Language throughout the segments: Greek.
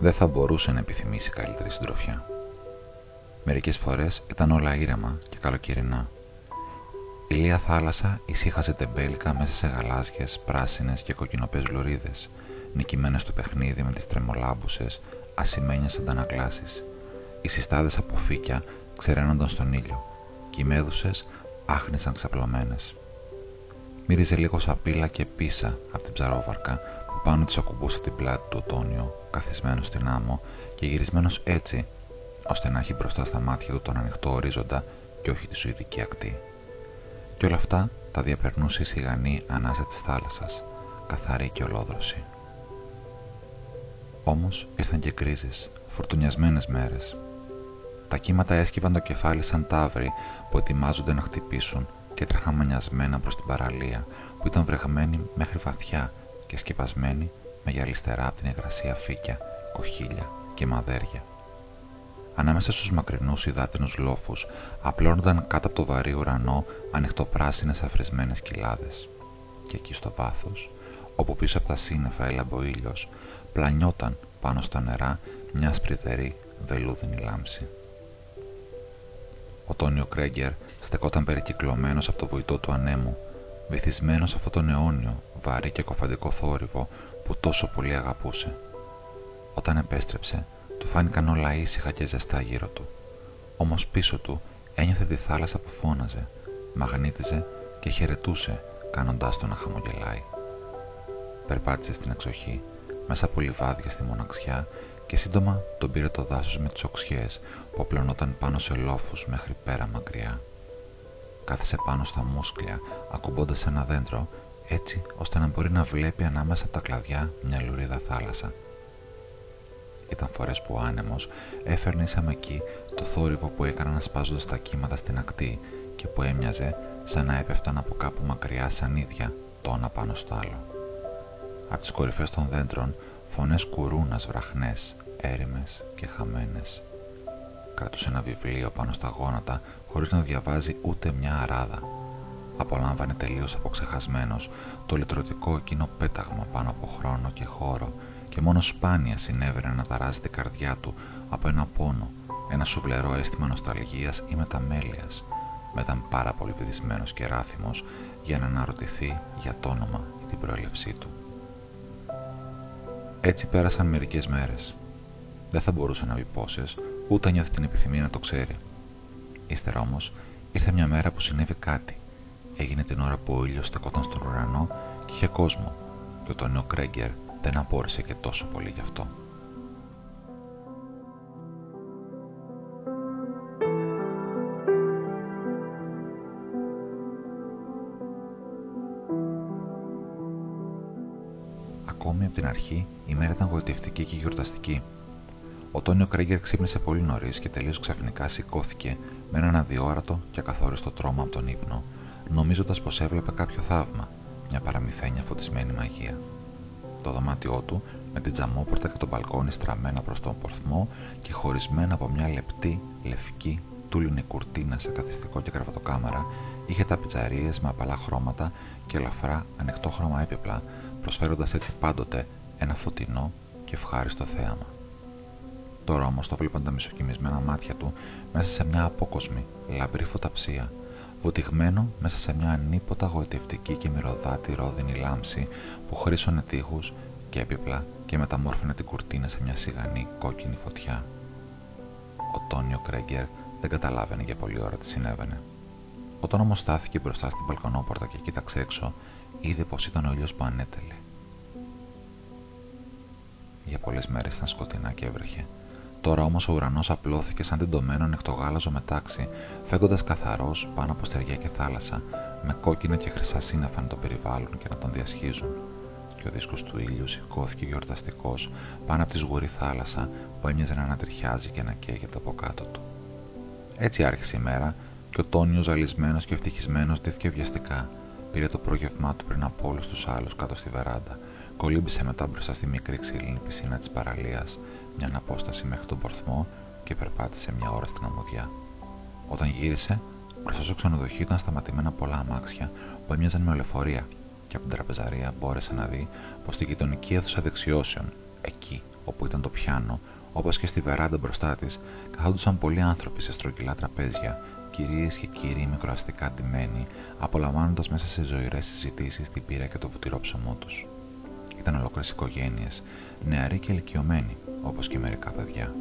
δεν θα μπορούσε να επιθυμήσει καλύτερη συντροφιά. Μερικές φορές ήταν όλα ήρεμα και καλοκαιρινά. Η λία θάλασσα ησύχαζε τεμπέλικα μέσα σε γαλάζιες, πράσινες και κοκκινοπές λωρίδες, νικημένες στο παιχνίδι με τις τρεμολάμπουσες, ασημένιες αντανακλάσεις. Οι συστάδες από φύκια ξεραίνονταν στον ήλιο και οι μέδουσες άχνησαν ξαπλωμένες. Μύριζε λίγο σαπίλα και πίσα από την ψαρόβαρκα που πάνω της ακουμπούσε την πλάτη του Τόνιο, καθισμένο στην άμμο και γυρισμένος έτσι ώστε να έχει μπροστά στα μάτια του τον ανοιχτό ορίζοντα και όχι τη σουηδική ακτή. Και όλα αυτά τα διαπερνούσε η σιγανή ανάσα της θάλασσας, καθαρή και ολόδρωση. Όμως ήρθαν και κρίζες, φορτουνιασμένες μέρες. Τα κύματα έσκυβαν το κεφάλι σαν τάβροι που ετοιμάζονται να χτυπήσουν και τρέχαν μανιασμένα προς την παραλία που ήταν βρεγμένη μέχρι βαθιά και σκεπασμένη με γυαλιστερά από την υγρασία φύκια, κοχύλια και μαδέρια. Ανάμεσα στους μακρινούς υδάτινους λόφους απλώνονταν κάτω από το βαρύ ουρανό ανοιχτοπράσινες αφρισμένες κοιλάδες. Και εκεί στο βάθος, όπου πίσω από τα σύννεφα έλαμπε ο ήλιος, πλανιόταν πάνω στα νερά μια σπριδερή βελούδινη λάμψη. Ο Τόνιο Κρέγκερ στεκόταν περικυκλωμένος από το βουητό του ανέμου, βυθισμένος αυτό τον αιώνιο, βαρύ και κοφαντικό θόρυβο που τόσο πολύ αγαπούσε. Όταν επέστρεψε, του φάνηκαν όλα ήσυχα και ζεστά γύρω του. Όμως πίσω του ένιωθε τη θάλασσα που φώναζε, μαγνήτιζε και χαιρετούσε, κάνοντάς το να χαμογελάει. Περπάτησε στην εξοχή, μέσα από λιβάδια στη μοναξιά και σύντομα τον πήρε το δάσος με τις οξιές που απλωνόταν πάνω σε λόφους μέχρι πέρα μακριά. Κάθισε πάνω στα μουσκλια, ακουμπώντας ένα δέντρο, έτσι ώστε να μπορεί να βλέπει ανάμεσα από τα κλαδιά μια λουρίδα θάλασσα. Ήταν φορές που ο άνεμος έφερνε σαν εκεί το θόρυβο που έκαναν σπάζοντας τα κύματα στην ακτή και που έμοιαζε σαν να έπεφταν από κάπου μακριά σαν ίδια το ένα πάνω στο άλλο. Από τις κορυφές των δέντρων φωνές κουρούνας βραχνές, έρημες και χαμένες. Κρατούσε ένα βιβλίο πάνω στα γόνατα χωρίς να διαβάζει ούτε μια αράδα. Απολάμβανε τελείως αποξεχασμένο το λυτρωτικό εκείνο πέταγμα πάνω από χρόνο και χώρο και μόνο σπάνια συνέβαινε να ταράζει την καρδιά του από ένα πόνο, ένα σουβλερό αίσθημα νοσταλγίας ή μεταμέλειας. Με ήταν πάρα πολύ βυθισμένος και ράθυμος για να αναρωτηθεί για το όνομα ή την προέλευσή του. Έτσι πέρασαν μερικές μέρες. Δεν θα μπορούσε να πει πόσες, ούτε νιώθει την επιθυμία να το ξέρει. Ύστερα όμως ήρθε μια μέρα που συνέβη κάτι. Έγινε την ώρα που ο ήλιος στεκόταν στον ουρανό και είχε κόσμο, και ο Τόνιο Κρέγκερ δεν απόρρισε και τόσο πολύ γι' αυτό. Ακόμη από την αρχή η μέρα ήταν γοητευτική και γιορταστική. Ο Τόνιο Κρέγκερ ξύπνησε πολύ νωρίς και τελείως ξαφνικά σηκώθηκε με έναν αδιόρατο και ακαθόριστο τρόμο από τον ύπνο, νομίζοντας πως έβλεπε κάποιο θαύμα, μια παραμυθένια φωτισμένη μαγεία. Το δωμάτιό του, με την τζαμόπορτα και το μπαλκόνι στραμμένα προς τον πορθμό και χωρισμένα από μια λεπτή, λευκή, τούλινη κουρτίνα σε καθιστικό και κρεβατοκάμαρα, είχε τα πιτσαρίες με απαλά χρώματα και ελαφρά ανοιχτόχρωμα έπιπλα, προσφέροντας έτσι πάντοτε ένα φωτεινό και ευχάριστο θέαμα. Τώρα όμως το βλέπαν τα μισοκυμισμένα μάτια του μέσα σε μια απόκοσμη, λαμπρή φωταψία, βουτυγμένο μέσα σε μια ανίποτα γοητευτική και μυρωδάτη ρόδινη λάμψη που χρήσωνε τείχους και έπιπλα και μεταμόρφωνε την κουρτίνα σε μια σιγανή κόκκινη φωτιά. Ο Τόνιο Κρέγκερ δεν καταλάβαινε για πολλή ώρα τι συνέβαινε. Όταν όμως στάθηκε μπροστά στην μπαλκονόπορτα και κοίταξε έξω, είδε πως ήταν ο ήλιος που ανέτελε. Για πολλές μέρες ήταν σκοτεινά και έβρεχε, Τώρα όμως ο ουρανός απλώθηκε σαν τεντωμένο νυχτογάλαζο μετάξι, φέγγοντα καθαρός πάνω από στεριά και θάλασσα, με κόκκινα και χρυσά σύννεφα να τον περιβάλλουν και να τον διασχίζουν. Και ο δίσκος του ήλιου σηκώθηκε γιορταστικός πάνω από τη σγουρή θάλασσα που έμοιαζε να ανατριχιάζει και να καίγεται από κάτω του. Έτσι άρχισε η μέρα και ο Τόνιος, ζαλισμένος και ευτυχισμένος, ντύθηκε βιαστικά. Πήρε το πρόγευμά του πριν από όλους τους άλλους κάτω στη βεράντα, κολύμπησε μετά μπροστά στη μικρή ξύλινη πισίνα της παραλίας μια απόσταση μέχρι τον πορθμό και περπάτησε μια ώρα στην αμμουδιά. Όταν γύρισε, μπροστά στο ξενοδοχείο ήταν σταματημένα πολλά αμάξια που έμοιαζαν με ολεφορία και από την τραπεζαρία μπόρεσε να δει πως στη γειτονική αίθουσα δεξιώσεων, Εκεί όπου ήταν το πιάνο, όπως και στη βεράντα μπροστά της, καθόντουσαν πολλοί άνθρωποι σε στρογγυλά τραπέζια, κυρίες και κύριοι μικροαστικά ντυμένοι, απολαμβάνοντας μέσα σε ζωηρές συζητήσεις την πύρα και το βουτυρό ψωμό τους. Ήταν ολόκληρες οικογένειες, νεαροί και ηλικιωμένοι, όπως και μερικά παιδιά.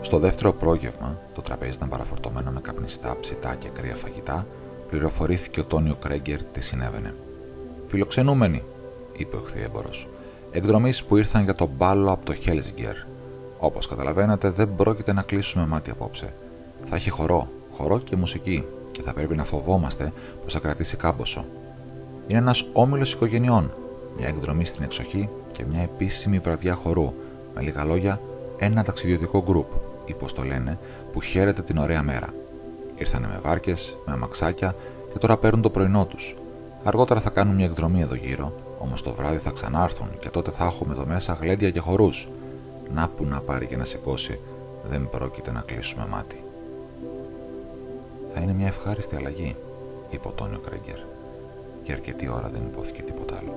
Στο δεύτερο πρόγευμα, το τραπέζι ήταν παραφορτωμένο με καπνιστά, ψητά και κρύα φαγητά, πληροφορήθηκε ο Τόνιο Κρέγκερ τι συνέβαινε. Φιλοξενούμενοι, είπε ο χθιέμπορο. Εκδρομής που ήρθαν για τον μπάλο από το Χέλζιγκερ. Όπως καταλαβαίνετε, δεν πρόκειται να κλείσουμε μάτι απόψε. Θα έχει χορό, χορό και μουσική, και θα πρέπει να φοβόμαστε πως θα κρατήσει κάμποσο. Είναι ένας όμιλος οικογενειών, μια εκδρομή στην εξοχή και μια επίσημη βραδιά χορού, με λίγα λόγια, ένα ταξιδιωτικό γκρουπ ή πώ το λένε, που χαίρεται την ωραία μέρα. Ήρθανε με βάρκες, με αμαξάκια και τώρα παίρνουν το πρωινό τους. Αργότερα θα κάνουν μια εκδρομή εδώ γύρω, όμως το βράδυ θα ξανάρθουν και τότε θα έχουμε εδώ μέσα γλέντια και χορούς. Να που να πάρει και να σηκώσει, δεν πρόκειται να κλείσουμε μάτι. Θα είναι μια ευχάριστη αλλαγή, είπε ο Τόνιο Κρέγκερ. Για αρκετή ώρα δεν υπόθηκε τίποτα άλλο.